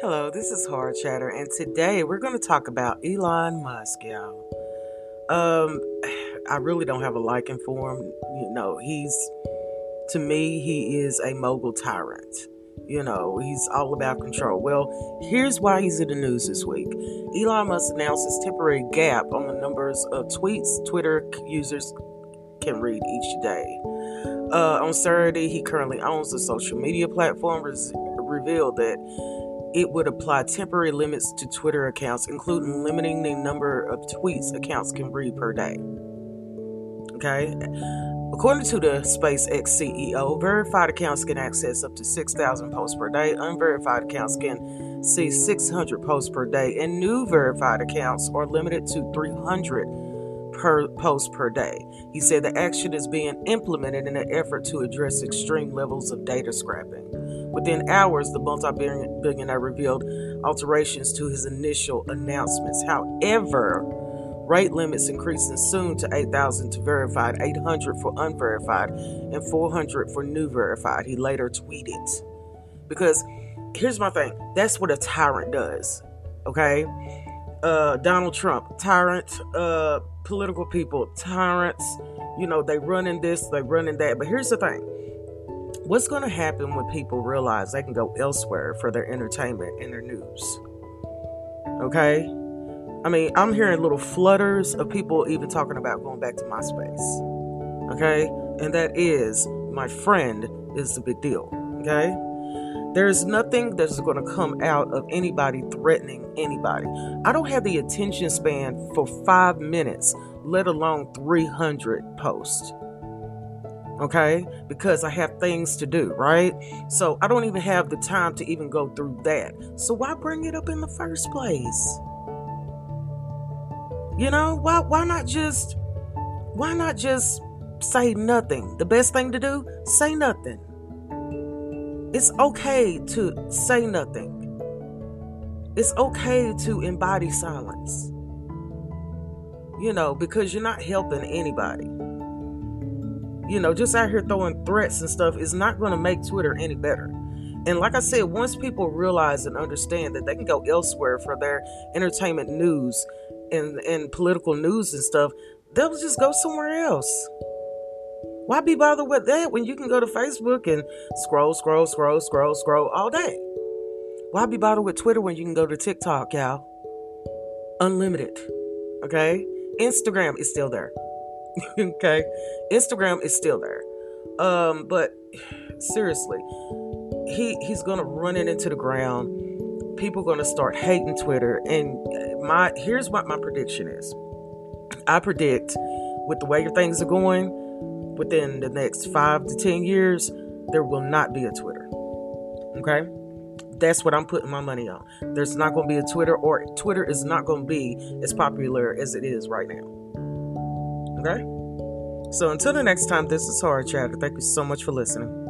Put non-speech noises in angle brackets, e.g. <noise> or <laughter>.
Hello, this is Hard Chatter, and today we're going to talk about Elon Musk, y'all. Um, <sighs> I really don't have a liking for him. You know, he's to me, he is a mogul tyrant. You know, he's all about control. Well, here's why he's in the news this week. Elon Musk announces temporary gap on the numbers of tweets Twitter users can read each day. Uh, on Saturday, he currently owns the social media platform, revealed that it would apply temporary limits to Twitter accounts, including limiting the number of tweets accounts can read per day. Okay. According to the SpaceX CEO, verified accounts can access up to 6,000 posts per day, unverified accounts can see 600 posts per day, and new verified accounts are limited to 300 per post per day. He said the action is being implemented in an effort to address extreme levels of data scrapping. Within hours, the multi billionaire revealed alterations to his initial announcements. However, rate limits increasing soon to 8,000 to verified, 800 for unverified, and 400 for new verified. He later tweeted. Because here's my thing that's what a tyrant does, okay? Uh, Donald Trump, tyrant, uh, political people, tyrants, you know, they run in this, they run in that. But here's the thing what's going to happen when people realize they can go elsewhere for their entertainment and their news? Okay? I mean, I'm hearing little flutters of people even talking about going back to MySpace. Okay? And that is, my friend, is the big deal. Okay? There's nothing that's going to come out of anybody threatening anybody. I don't have the attention span for five minutes, let alone 300 posts okay? Because I have things to do, right? So I don't even have the time to even go through that. So why bring it up in the first place? You know, why why not just why not just say nothing? The best thing to do, say nothing. It's okay to say nothing. It's okay to embody silence. You know, because you're not helping anybody you know, just out here throwing threats and stuff is not going to make Twitter any better. And like I said, once people realize and understand that they can go elsewhere for their entertainment news and, and political news and stuff, they'll just go somewhere else. Why be bothered with that when you can go to Facebook and scroll, scroll, scroll, scroll, scroll all day? Why be bothered with Twitter when you can go to TikTok, y'all? Unlimited. Okay? Instagram is still there. <laughs> okay? Instagram is still there. Um but seriously he he's gonna run it into the ground. People gonna start hating twitter. And my here's what my prediction is. I predict with the way your things are going within the next five to ten years there will not be a twitter. Okay? That's what i'm putting my money on. There's not to be a twitter or twitter is not to be as popular as it is right now Okay? So until the next time, this is Hard Chatter. Thank you so much for listening.